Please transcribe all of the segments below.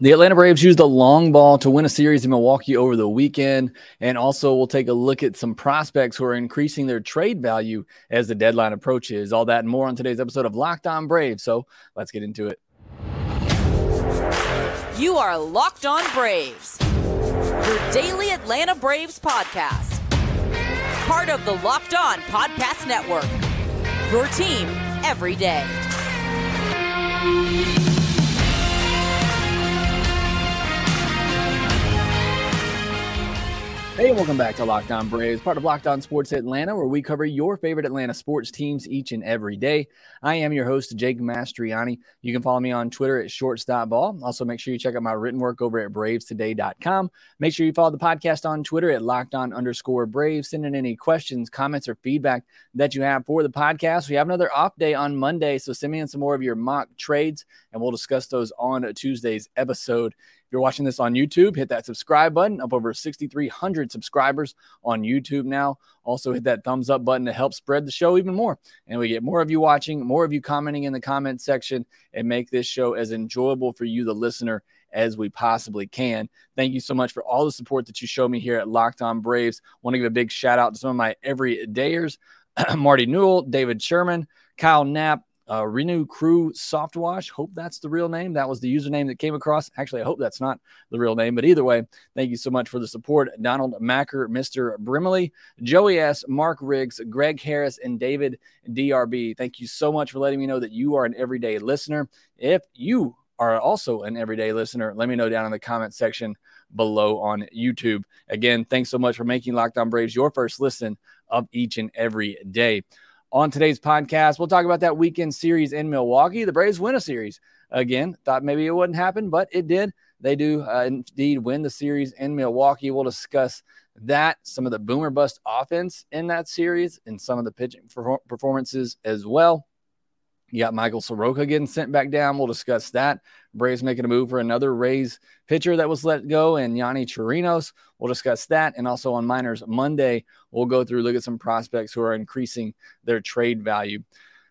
The Atlanta Braves used a long ball to win a series in Milwaukee over the weekend. And also, we'll take a look at some prospects who are increasing their trade value as the deadline approaches. All that and more on today's episode of Locked On Braves. So let's get into it. You are Locked On Braves, your daily Atlanta Braves podcast. Part of the Locked On Podcast Network, your team every day. Hey, welcome back to Locked On Braves, part of Locked On Sports Atlanta, where we cover your favorite Atlanta sports teams each and every day. I am your host, Jake Mastriani. You can follow me on Twitter at shortstopball. Also, make sure you check out my written work over at bravestoday.com. Make sure you follow the podcast on Twitter at locked on underscore braves. Send in any questions, comments, or feedback that you have for the podcast. We have another off day on Monday, so send me in some more of your mock trades, and we'll discuss those on Tuesday's episode. If you're watching this on YouTube, hit that subscribe button. Up over 6,300 subscribers on YouTube now. Also, hit that thumbs up button to help spread the show even more. And we get more of you watching, more of you commenting in the comment section, and make this show as enjoyable for you, the listener, as we possibly can. Thank you so much for all the support that you show me here at Locked On Braves. Want to give a big shout out to some of my everydayers Marty Newell, David Sherman, Kyle Knapp, uh, Renew Crew Soft Wash. Hope that's the real name. That was the username that came across. Actually, I hope that's not the real name, but either way, thank you so much for the support. Donald Macker, Mr. Brimley, Joey S., Mark Riggs, Greg Harris, and David DRB. Thank you so much for letting me know that you are an everyday listener. If you are also an everyday listener, let me know down in the comment section below on YouTube. Again, thanks so much for making Locked On Braves your first listen of each and every day. On today's podcast, we'll talk about that weekend series in Milwaukee. The Braves win a series again. Thought maybe it wouldn't happen, but it did. They do uh, indeed win the series in Milwaukee. We'll discuss that, some of the boomer bust offense in that series, and some of the pitching performances as well. You got Michael Soroka getting sent back down. We'll discuss that. Braves making a move for another Rays pitcher that was let go, and Yonny Chirinos. We'll discuss that. And also on Minors Monday, we'll go through, look at some prospects who are increasing their trade value.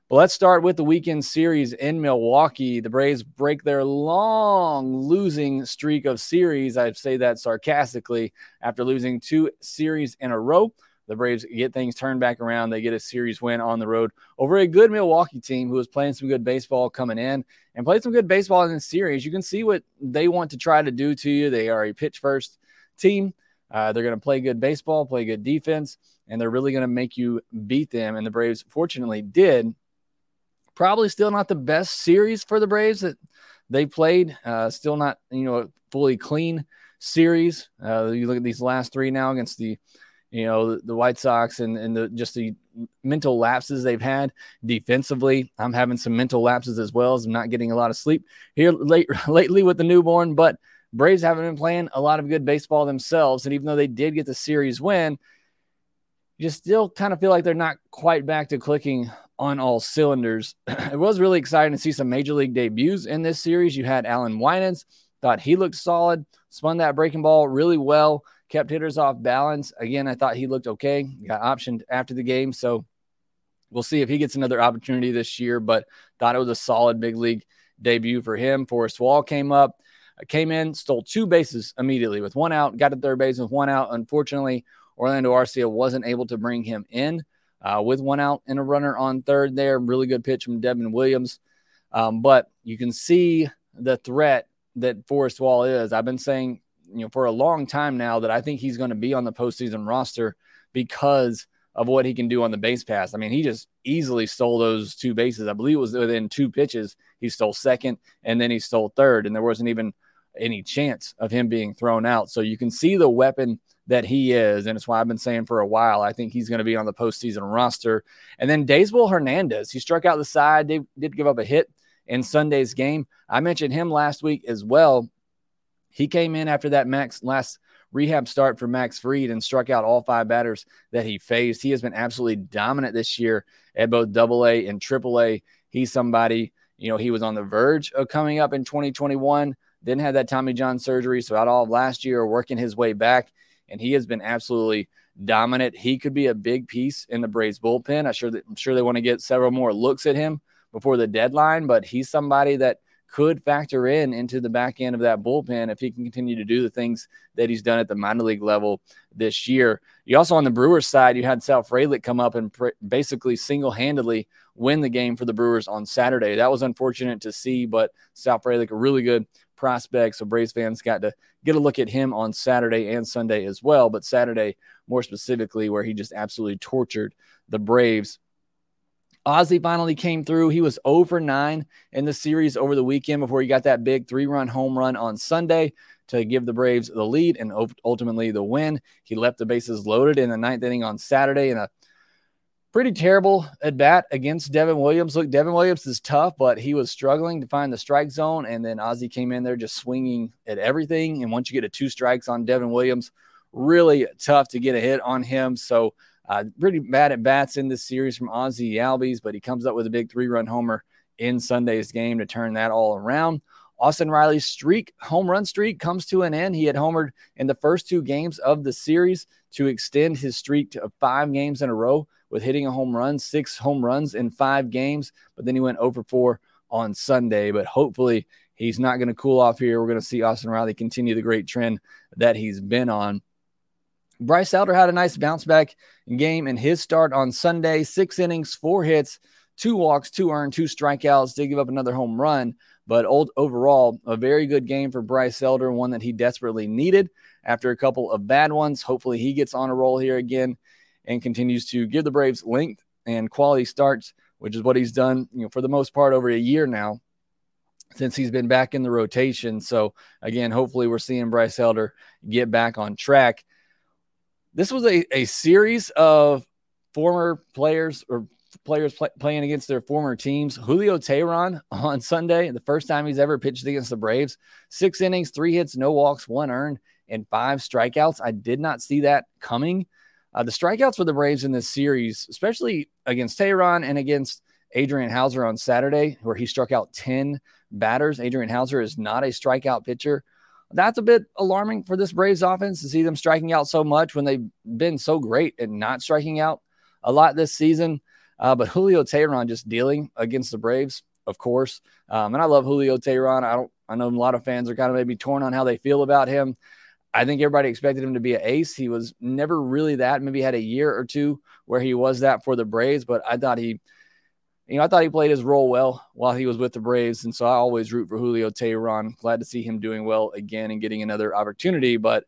But let's start with the weekend series in Milwaukee. The Braves break their long losing streak of series. I say that sarcastically after losing two series in a row the Braves get things turned back around. They get a series win on the road over a good Milwaukee team who was playing some good baseball coming in and played some good baseball in the series. You can see what they want to try to do to you. They are a pitch first team. Uh, they're going to play good baseball, play good defense, and they're really going to make you beat them. And the Braves, fortunately, did. Probably still not the best series for the Braves that they played. Uh, still not, you know, a fully clean series. Uh, you look at these last three now against the you know the, the White Sox and and the just the mental lapses they've had defensively. I'm having some mental lapses as well as I'm not getting a lot of sleep here late, lately with the newborn, but Braves haven't been playing a lot of good baseball themselves. And even though they did get the series win, you still kind of feel like they're not quite back to clicking on all cylinders. it was really exciting to see some major league debuts in this series. You had Allan Winans, thought he looked solid, spun that breaking ball really well kept hitters off balance. Again, I thought he looked okay. Got optioned after the game, so we'll see if he gets another opportunity this year. But thought it was a solid big league debut for him. Forrest Wall came up, uh, came in, stole two bases immediately with one out, got to third base with one out. Unfortunately, Orlando Arcia wasn't able to bring him in uh, with one out and a runner on third there. Really good pitch from Devin Williams. Um, but you can see the threat that Forrest Wall is. I've been saying you know for a long time now that I think he's going to be on the postseason roster because of what he can do on the base pass. I mean, he just easily stole those two bases. I believe it was within two pitches. He stole second and then he stole third, and there wasn't even any chance of him being thrown out. So you can see the weapon that he is, and it's why I've been saying for a while. I think he's going to be on the postseason roster. And then Daysbel Hernandez, he struck out the side. They did give up a hit in Sunday's game. I mentioned him last week as well. He came in after that max last rehab start for Max Fried and struck out all five batters that he faced. He has been absolutely dominant this year at both double A and triple A. He's somebody, you know, he was on the verge of coming up in 2021, didn't have that Tommy John surgery. So out all of last year, working his way back, and he has been absolutely dominant. He could be a big piece in the Braves bullpen. I'm sure that I'm sure they want to get several more looks at him before the deadline, but he's somebody that could factor in into the back end of that bullpen if he can continue to do the things that he's done at the minor league level this year. You also on the Brewers side, you had Sal Frelick come up and pr- basically single handedly win the game for the Brewers on Saturday. That was unfortunate to see, but Sal Frelick, a really good prospect. So Braves fans got to get a look at him on Saturday and Sunday as well. But Saturday, more specifically, where he just absolutely tortured the Braves Ozzie finally came through. He was over nine in the series over the weekend before he got that big three run home run on Sunday to give the Braves the lead and ultimately the win. He left the bases loaded in the ninth inning on Saturday in a pretty terrible at bat against Devin Williams. Look, Devin Williams is tough, but he was struggling to find the strike zone. And then Ozzie came in there just swinging at everything. And once you get a two strikes on Devin Williams, really tough to get a hit on him. So uh, pretty bad at bats in this series from Ozzie Albies, but he comes up with a big three run homer in Sunday's game to turn that all around. Austin Riley's streak, home run streak, comes to an end. He had homered in the first two games of the series to extend his streak to five games in a row with hitting a home run, six home runs in five games. But then he went over 4 on Sunday. But hopefully, he's not going to cool off here. We're going to see Austin Riley continue the great trend that he's been on. Bryce Elder had a nice bounce back game in his start on Sunday. Six innings, four hits, two walks, two earned, two strikeouts. Did give up another home run, but old, overall, a very good game for Bryce Elder, one that he desperately needed after a couple of bad ones. Hopefully, he gets on a roll here again and continues to give the Braves length and quality starts, which is what he's done, you know, for the most part over a year now since he's been back in the rotation. So again, hopefully, we're seeing Bryce Elder get back on track. This was a, a series of former players or players play, playing against their former teams. Julio Teheran on Sunday, the first time he's ever pitched against the Braves, six innings, three hits, no walks, one earned, and five strikeouts. I did not see that coming. Uh, the strikeouts for the Braves in this series, especially against Teheran and against Adrian Houser on Saturday, where he struck out 10 batters. Adrian Houser is not a strikeout pitcher. That's a bit alarming for this Braves offense to see them striking out so much when they've been so great at not striking out a lot this season. Uh, but Julio Teheran just dealing against the Braves, of course. Um, and I love Julio Teheran. I don't. I know a lot of fans are kind of maybe torn on how they feel about him. I think everybody expected him to be an ace. He was never really that. Maybe had a year or two where he was that for the Braves, but I thought he you know, I thought he played his role well while he was with the Braves. And so I always root for Julio Teheran. Glad to see him doing well again and getting another opportunity. But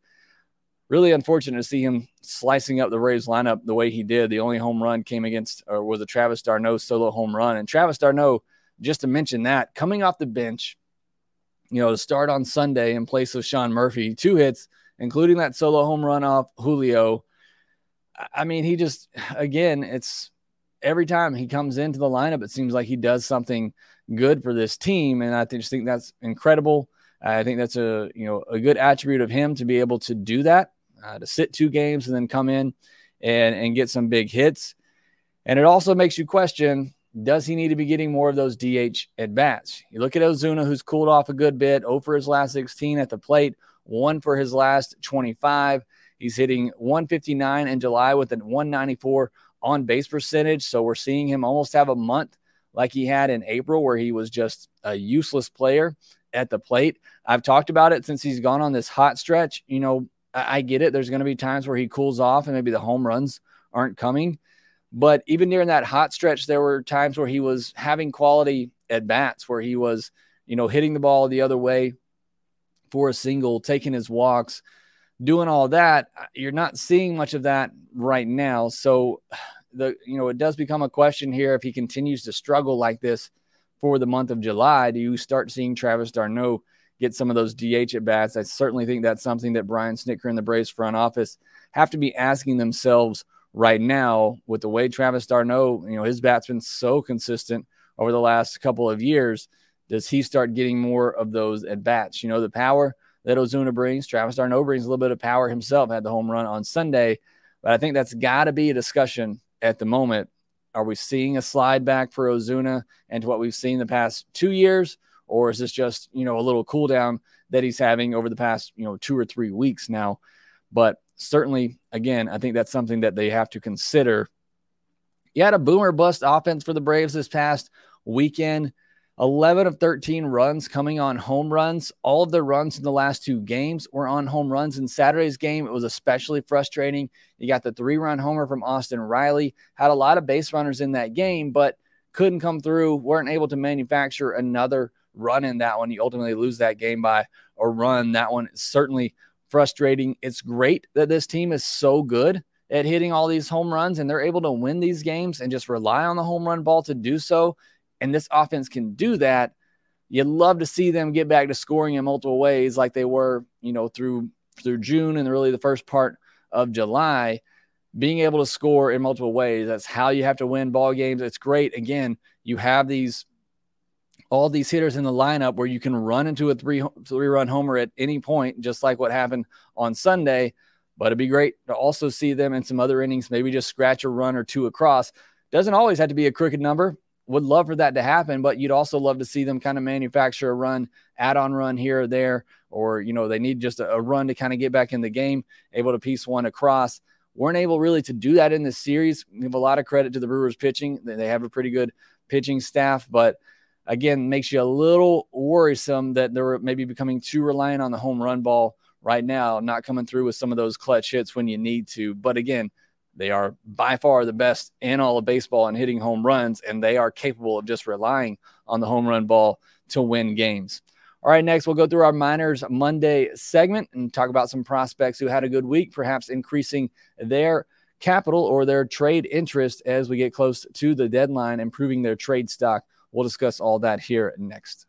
really unfortunate to see him slicing up the Braves lineup the way he did. The only home run came against, or was a Travis d'Arnaud solo home run. And Travis d'Arnaud, just to mention that, coming off the bench, you know, to start on Sunday in place of Sean Murphy, two hits, including that solo home run off Julio. I mean, he just, again, it's, every time he comes into the lineup, it seems like he does something good for this team, and I just think that's incredible. I think that's a you know a good attribute of him to be able to do that, uh, to sit two games and then come in and and get some big hits. And it also makes you question: Does he need to be getting more of those DH at bats? You look at Ozuna, who's cooled off a good bit, 0 for his last 16 at the plate, one for his last 25. He's hitting 159 in July with a 194 on base percentage. So we're seeing him almost have a month like he had in April, where he was just a useless player at the plate. I've talked about it since he's gone on this hot stretch. You know, I, I get it. There's going to be times where he cools off and maybe the home runs aren't coming. But even during that hot stretch, there were times where he was having quality at bats, where he was, you know, hitting the ball the other way for a single, taking his walks doing all that, uh, you're not seeing much of that right now. So the you know it does become a question here if he continues to struggle like this for the month of July. Do you start seeing Travis d'Arnaud get some of those DH at bats? I certainly think that's something that Brian Snitker and the Braves front office have to be asking themselves right now with the way Travis d'Arnaud you know, his bat's been so consistent over the last couple of years. Does he start getting more of those at bats? You know, the power that Ozuna brings. Travis d'Arnaud brings a little bit of power himself, had the home run on Sunday. But I think that's got to be a discussion at the moment. Are we seeing a slide back for Ozuna and what we've seen the past two years? Or is this just, you know, a little cool down that he's having over the past, you know, two or three weeks now? But certainly, again, I think that's something that they have to consider. You had a boomer bust offense for the Braves this past weekend. 11 of 13 runs coming on home runs. All of the runs in the last two games were on home runs. In Saturday's game, it was especially frustrating. You got the three run homer from Austin Riley, had a lot of base runners in that game, but couldn't come through, weren't able to manufacture another run in that one. You ultimately lose that game by a run. That one is certainly frustrating. It's great that this team is so good at hitting all these home runs and they're able to win these games and just rely on the home run ball to do so and this offense can do that, you'd love to see them get back to scoring in multiple ways like they were, you know, through through June and really the first part of July. Being able to score in multiple ways, that's how you have to win ball games. It's great. Again, you have these all these hitters in the lineup where you can run into a three three run homer at any point, just like what happened on Sunday. But it'd be great to also see them in some other innings, maybe just scratch a run or two across. Doesn't always have to be a crooked number would love for that to happen, but you'd also love to see them kind of manufacture a run, add on run here or there, or, you know, they need just a, a run to kind of get back in the game, able to piece one across. Weren't able really to do that in this series. Give a lot of credit to the Brewers pitching. They have a pretty good pitching staff, but again, makes you a little worrisome that they're maybe becoming too reliant on the home run ball right now, not coming through with some of those clutch hits when you need to. But again, they are by far the best in all of baseball in hitting home runs, and they are capable of just relying on the home run ball to win games. All right, next we'll go through our Minors Monday segment and talk about some prospects who had a good week, perhaps increasing their capital or their trade interest as we get close to the deadline, improving their trade stock. We'll discuss all that here next.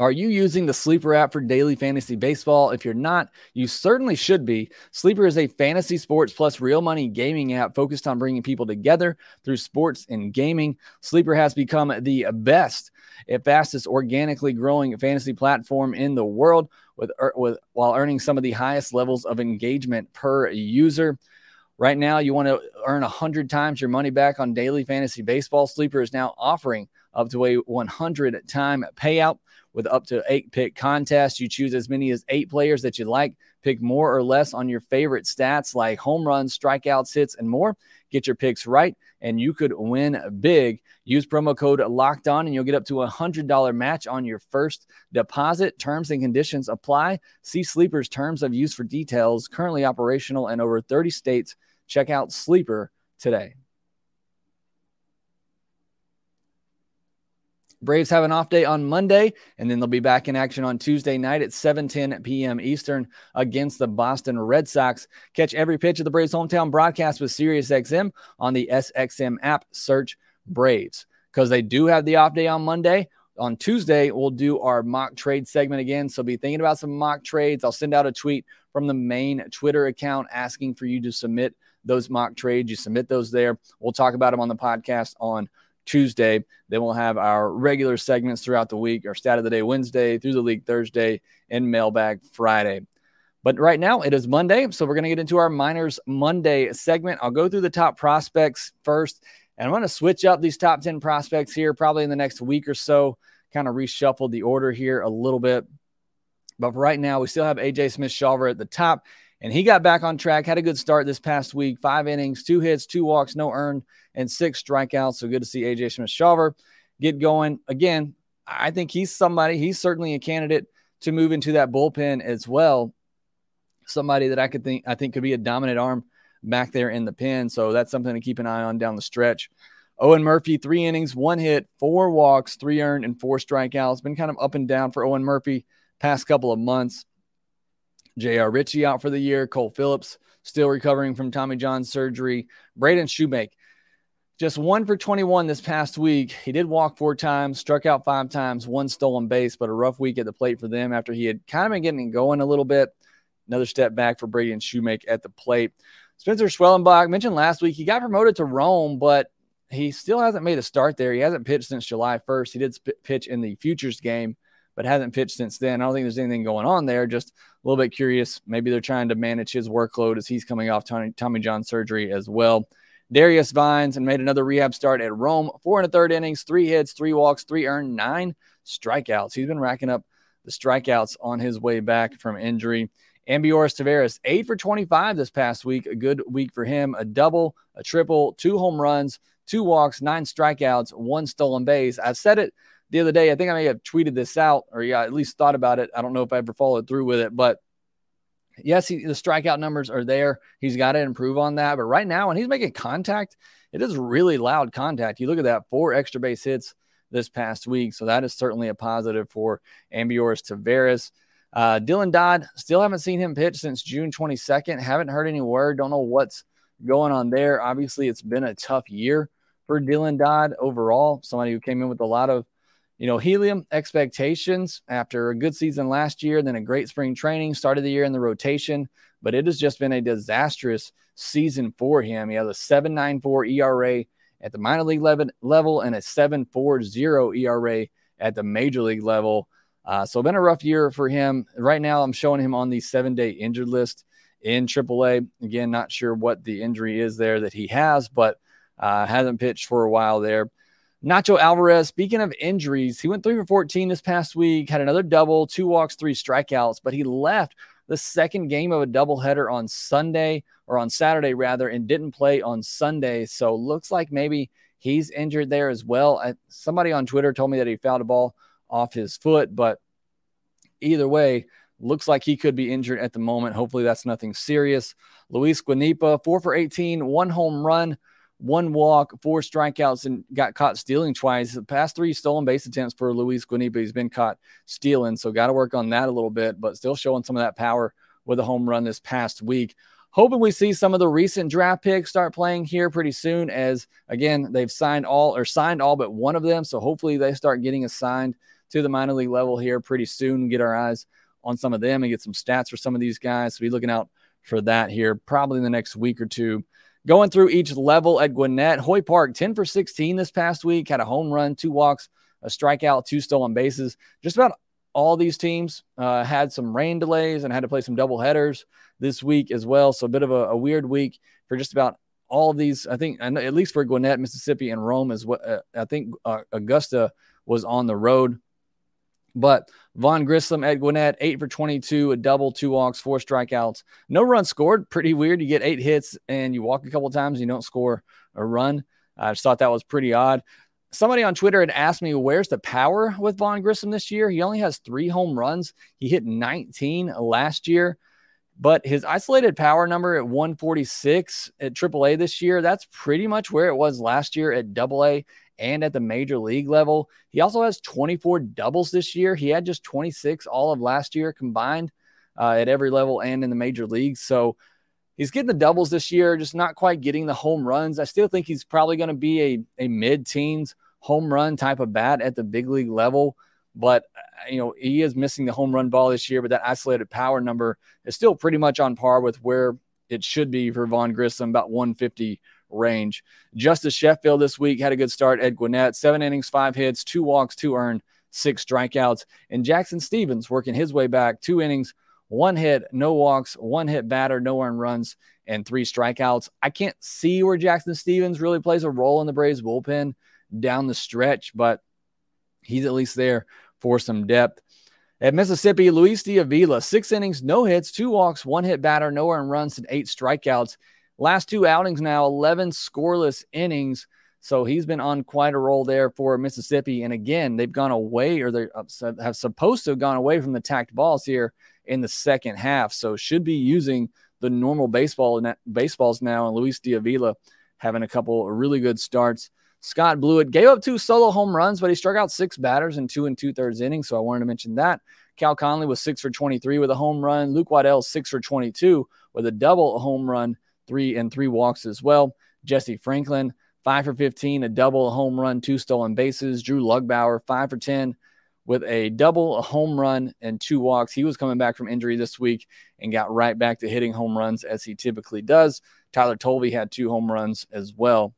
Are you using the Sleeper app for daily fantasy baseball? If you're not, you certainly should be. Sleeper is a fantasy sports plus real money gaming app focused on bringing people together through sports and gaming. Sleeper has become the best and fastest organically growing fantasy platform in the world with, with while earning some of the highest levels of engagement per user. Right now, you want to earn 100 times your money back on daily fantasy baseball. Sleeper is now offering up to a 100 time payout with up to eight pick contests. You choose as many as eight players that you like, pick more or less on your favorite stats like home runs, strikeouts, hits, and more. Get your picks right, and you could win big. Use promo code locked on, and you'll get up to a $100 match on your first deposit. Terms and conditions apply. See Sleeper's terms of use for details, currently operational in over 30 states. Check out Sleeper today. Braves have an off day on Monday, and then they'll be back in action on Tuesday night at 7:10 p.m. Eastern against the Boston Red Sox. Catch every pitch of the Braves hometown broadcast with SiriusXM on the SXM app. Search Braves because they do have the off day on Monday. On Tuesday, we'll do our mock trade segment again. So be thinking about some mock trades. I'll send out a tweet from the main Twitter account asking for you to submit those mock trades. You submit those there. We'll talk about them on the podcast on Tuesday. Then we'll have our regular segments throughout the week, our stat of the day Wednesday, through the league Thursday, and mailbag Friday. But right now it is Monday. So we're going to get into our Minors Monday segment. I'll go through the top prospects first. And I'm going to switch up these top 10 prospects here probably in the next week or so, kind of reshuffle the order here a little bit. But for right now, we still have AJ Smith Shawver at the top. And he got back on track, had a good start this past week. Five innings, two hits, two walks, no earned, and six strikeouts. So good to see AJ Smith Shawver get going. Again, I think he's somebody, he's certainly a candidate to move into that bullpen as well. Somebody that I could think I think could be a dominant arm back there in the pen. So that's something to keep an eye on down the stretch. Owen Murphy, three innings, one hit, four walks, three earned, and four strikeouts. Been kind of up and down for Owen Murphy past couple of months. J.R. Ritchie out for the year. Cole Phillips still recovering from Tommy John surgery. Braden Shewmake just one for 21 this past week. He did walk four times, struck out five times, one stolen base, but a rough week at the plate for them after he had kind of been getting going a little bit. Another step back for Braden Shewmake at the plate. Spencer Schwellenbach mentioned last week he got promoted to Rome, but he still hasn't made a start there. He hasn't pitched since July 1st. He did pitch in the Futures game but hasn't pitched since then. I don't think there's anything going on there. Just a little bit curious. Maybe they're trying to manage his workload as he's coming off Tommy, Tommy John surgery as well. Darius Vines and made another rehab start at Rome. Four and a third innings, three hits, three walks, three earned, nine strikeouts. He's been racking up the strikeouts on his way back from injury. Ambioris Tavarez, eight for 25 this past week. A good week for him. A double, a triple, two home runs, two walks, nine strikeouts, one stolen base. I've said it the other day. I think I may have tweeted this out or yeah, at least thought about it. I don't know if I ever followed through with it, but yes, he, the strikeout numbers are there. He's got to improve on that. But right now, when he's making contact, it is really loud contact. You look at that four extra base hits this past week. So that is certainly a positive for Ambioris Tavarez. Uh, Dylan Dodd, still haven't seen him pitch since June 22nd. Haven't heard any word. Don't know what's going on there. Obviously, it's been a tough year for Dylan Dodd overall. Somebody who came in with a lot of, you know, helium expectations after a good season last year, then a great spring training, started the year in the rotation, but it has just been a disastrous season for him. He has a 7.94 ERA at the minor league level and a 7.40 ERA at the major league level. Uh, so, been a rough year for him. Right now, I'm showing him on the seven day injured list in AAA. Again, not sure what the injury is there that he has, but uh, hasn't pitched for a while there. Nacho Alvarez, speaking of injuries, he went three for 14 this past week, had another double, two walks, three strikeouts, but he left the second game of a doubleheader on Sunday or on Saturday rather, and didn't play on Sunday. So looks like maybe he's injured there as well. I, somebody on Twitter told me that he fouled a ball off his foot. But either way, looks like he could be injured at the moment. Hopefully, that's nothing serious. Luis Guanipa, four for 18, one home run, one walk, four strikeouts, and got caught stealing twice. The past three stolen base attempts for Luis Guanipa, he's been caught stealing. So, got to work on that a little bit, but still showing some of that power with a home run this past week. Hoping we see some of the recent draft picks start playing here pretty soon, as again, they've signed all or signed all but one of them. So, hopefully, they start getting assigned to the minor league level here pretty soon. Get our eyes on some of them and get some stats for some of these guys. So be looking out for that here probably in the next week or two. Going through each level at Gwinnett, Hoy Park 10 for 16 this past week, had a home run, two walks, a strikeout, two stolen bases. Just about all these teams uh, had some rain delays and had to play some double headers this week as well. So a bit of a, a weird week for just about all of these. I think at least for Gwinnett, Mississippi, and Rome is what uh, I think uh, Augusta was on the road. But Vaughn Grissom at Gwinnett, eight for 22, a double, two walks, four strikeouts. No run scored. Pretty weird. You get eight hits and you walk a couple times, you don't score a run. I just thought that was pretty odd. Somebody on Twitter had asked me, where's the power with Vaughn Grissom this year? He only has three home runs. He hit 19 last year, but his isolated power number at 146 at AAA this year, that's pretty much where it was last year at AA and at the major league level. He also has 24 doubles this year. He had just 26 all of last year combined uh, at every level and in the major leagues. So he's getting the doubles this year, just not quite getting the home runs. I still think he's probably going to be a, a mid teens home run type of bat at the big league level. But, you know, he is missing the home run ball this year, but that isolated power number is still pretty much on par with where it should be for Vaughn Grissom, about 150 range. Justus Sheffield this week had a good start at Gwinnett, seven innings, five hits, two walks, two earned, six strikeouts. And Jackson Stephens working his way back, two innings, one hit, no walks, one hit batter, no earned runs, and three strikeouts. I can't see where Jackson Stephens really plays a role in the Braves bullpen down the stretch, but he's at least there for some depth. At Mississippi, Luis de Avila, six innings, no hits, two walks, one hit batter, no earned runs, and eight strikeouts. Last two outings now, 11 scoreless innings. So he's been on quite a roll there for Mississippi. And again, they've gone away or they uh, have supposed to have gone away from the tacked balls here in the second half. So should be using the normal baseball baseballs now. And Luis de Avila having a couple of really good starts. Scott Blewett gave up two solo home runs, but he struck out six batters in two and two thirds innings. So I wanted to mention that. Cal Conley was six for 23 with a home run. Luke Waddell, six for 22 with a double home run three and three walks as well. Jesse Franklin, five for 15, a double, a home run, two stolen bases. Drew Lugbauer, five for 10 with a double, a home run, and two walks. He was coming back from injury this week and got right back to hitting home runs as he typically does. Tyler Tolve had two home runs as well.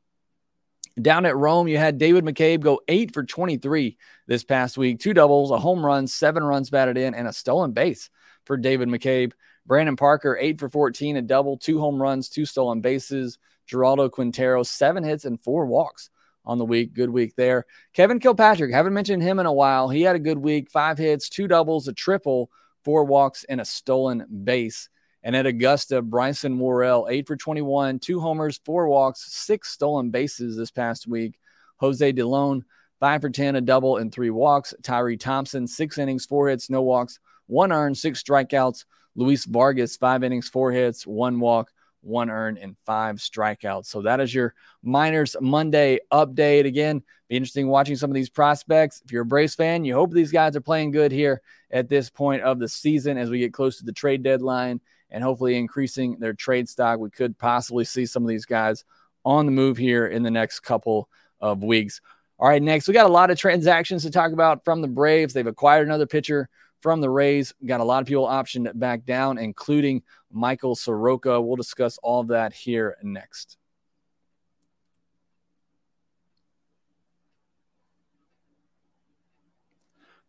Down at Rome, you had David McCabe go eight for 23 this past week, two doubles, a home run, seven runs batted in, and a stolen base for David McCabe. Brandon Parker, eight for 14, a double, two home runs, two stolen bases. Geraldo Quintero, seven hits and four walks on the week. Good week there. Kevin Kilpatrick, haven't mentioned him in a while. He had a good week, five hits, two doubles, a triple, four walks, and a stolen base. And at Augusta, Bryson Worrell, eight for 21, two homers, four walks, six stolen bases this past week. Jose DeLeon, five for 10, a double, and three walks. Tyree Thompson, six innings, four hits, no walks, one earned, six strikeouts. Luis Vargas, five innings, four hits, one walk, one earned, and five strikeouts. So that is your Minors Monday update. Again, be interesting watching some of these prospects. If you're a Braves fan, you hope these guys are playing good here at this point of the season as we get close to the trade deadline and hopefully increasing their trade stock. We could possibly see some of these guys on the move here in the next couple of weeks. All right, next, we got a lot of transactions to talk about from the Braves. They've acquired another pitcher from the Rays. Got a lot of people optioned back down, including Michael Soroka. We'll discuss all of that here next.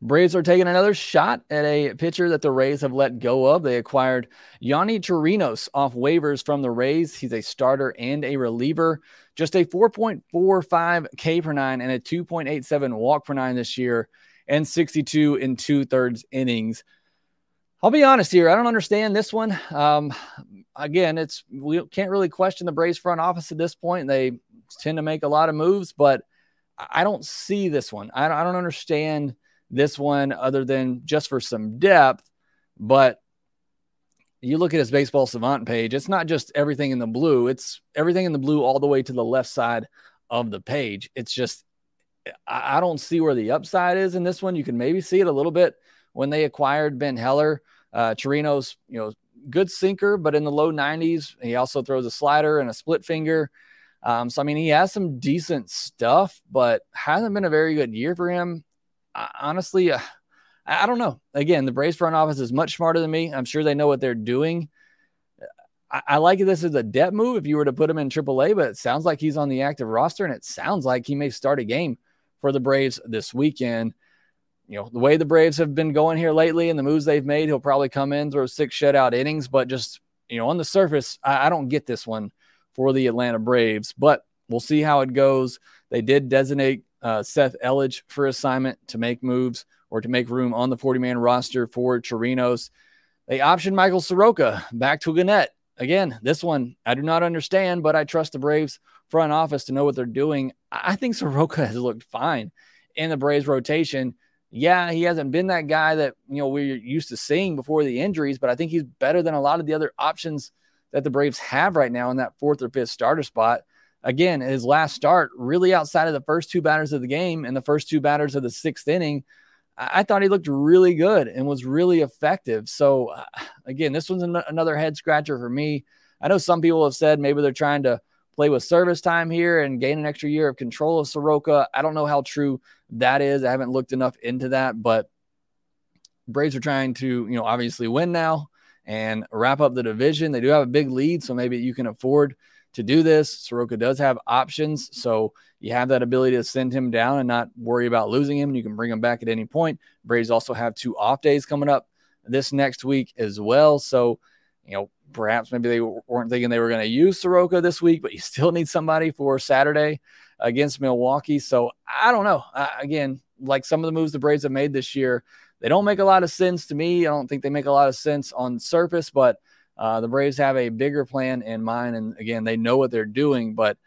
Braves are taking another shot at a pitcher that the Rays have let go of. They acquired Yonny Chirinos off waivers from the Rays. He's a starter and a reliever. Just a 4.45 K per nine and a 2.87 walk per nine this year, and 62 in two thirds innings. I'll be honest here. I don't understand this one. Um, again, it's we can't really question the Braves front office at this point. They tend to make a lot of moves, but I don't see this one. I don't understand this one other than just for some depth. But you look at his baseball savant page, it's not just everything in the blue, it's everything in the blue all the way to the left side of the page. It's just, I don't see where the upside is in this one. You can maybe see it a little bit when they acquired Ben Heller. Uh, Chirinos, you know, good sinker, but in the low 90s. He also throws a slider and a split finger. Um, so, I mean, he has some decent stuff, but hasn't been a very good year for him honestly, uh, I don't know. Again, the Braves front office is much smarter than me. I'm sure they know what they're doing. I, I like this as a depth move if you were to put him in AAA, but it sounds like he's on the active roster, and it sounds like he may start a game for the Braves this weekend. You know, the way the Braves have been going here lately and the moves they've made, he'll probably come in, throw six shutout innings, but just, you know, on the surface, I, I don't get this one for the Atlanta Braves, but we'll see how it goes. They did designate uh, Seth Elledge for assignment to make moves or to make room on the 40 man roster for Chirinos. They optioned Michael Soroka back to Gwinnett. Again, this one I do not understand, but I trust the Braves front office to know what they're doing. I think Soroka has looked fine in the Braves rotation. Yeah, he hasn't been that guy that you know we're used to seeing before the injuries, but I think he's better than a lot of the other options that the Braves have right now in that fourth or fifth starter spot again, his last start, really outside of the first two batters of the game and the first two batters of the sixth inning, I thought he looked really good and was really effective. So, uh, again, this one's an- another head scratcher for me. I know some people have said maybe they're trying to play with service time here and gain an extra year of control of Soroka. I don't know how true that is. I haven't looked enough into that, but Braves are trying to, you know, obviously win now and wrap up the division. They do have a big lead, so maybe you can afford to do this. Soroka does have options, so you have that ability to send him down and not worry about losing him. You can bring him back at any point. Braves also have two off days coming up this next week as well. So, you know, perhaps maybe they weren't thinking they were going to use Soroka this week, but you still need somebody for Saturday against Milwaukee. So I don't know. Uh, again, like some of the moves the Braves have made this year, they don't make a lot of sense to me. I don't think they make a lot of sense on surface, but – uh, the Braves have a bigger plan in mind, and again, they know what they're doing. But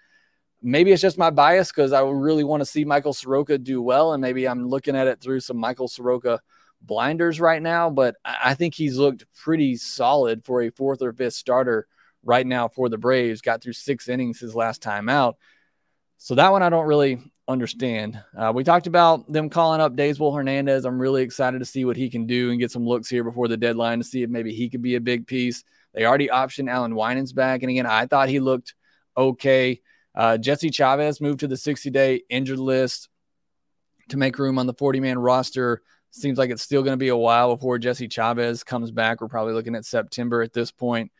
maybe it's just my bias because I really want to see Michael Soroka do well, and maybe I'm looking at it through some Michael Soroka blinders right now. But I think he's looked pretty solid for a fourth or fifth starter right now for the Braves. Got through six innings his last time out. So that one I don't really understand. Uh, we talked about them calling up Daysbel Hernandez. I'm really excited to see what he can do and get some looks here before the deadline to see if maybe he could be a big piece. They already optioned Allan Winans back. And again, I thought he looked okay. Uh, Jesse Chavez moved to the 60 day injured list to make room on the 40 man roster. Seems like it's still going to be a while before Jesse Chavez comes back. We're probably looking at September at this point.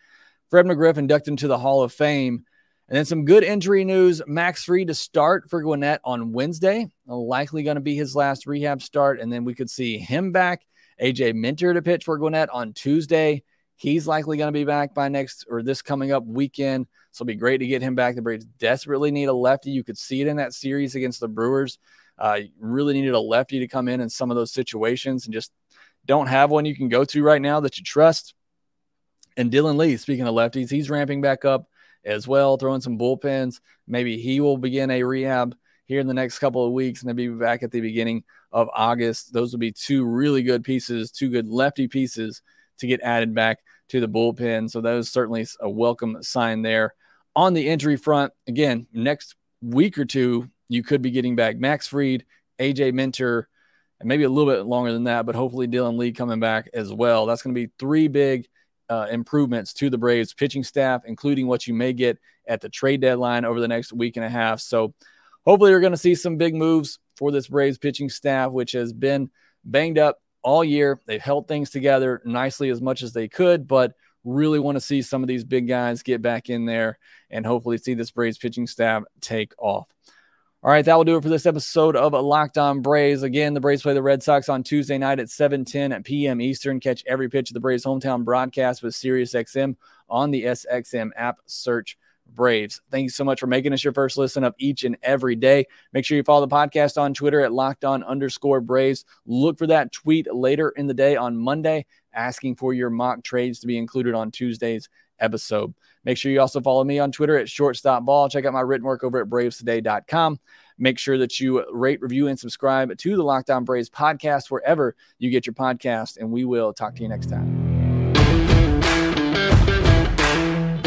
Fred McGriff inducted into the Hall of Fame. And then some good injury news. Max Fried to start for Gwinnett on Wednesday. Likely going to be his last rehab start. And then we could see him back. AJ Minter to pitch for Gwinnett on Tuesday. He's likely going to be back by next or this coming up weekend. So it'll be great to get him back. The Braves desperately need a lefty. You could see it in that series against the Brewers. Uh, really needed a lefty to come in in some of those situations and just don't have one you can go to right now that you trust. And Dylan Lee, speaking of lefties, he's ramping back up as well, throwing some bullpens. Maybe he will begin a rehab here in the next couple of weeks, and maybe be back at the beginning of August. Those will be two really good pieces, two good lefty pieces to get added back to the bullpen. So that is certainly a welcome sign there. On the injury front, again, next week or two, you could be getting back Max Fried, AJ Minter, and maybe a little bit longer than that, but hopefully Dylan Lee coming back as well. That's going to be three big uh, improvements to the Braves pitching staff, including what you may get at the trade deadline over the next week and a half. So hopefully you're going to see some big moves for this Braves pitching staff, which has been banged up all year. They've held things together nicely as much as they could, but really want to see some of these big guys get back in there and hopefully see this Braves pitching staff take off. All right, that will do it for this episode of Locked On Braves. Again, the Braves play the Red Sox on Tuesday night at 7:10 p.m. Eastern. Catch every pitch of the Braves hometown broadcast with SiriusXM on the SXM app. Search Braves. Thank you so much for making us your first listen of each and every day. Make sure you follow the podcast on Twitter at locked on underscore Braves. Look for that tweet later in the day on Monday asking for your mock trades to be included on Tuesday's episode. Make sure you also follow me on Twitter at shortstopball. Check out my written work over at bravestoday.com. Make sure that you rate, review, and subscribe to the Locked On Braves podcast wherever you get your podcast. And we will talk to you next time.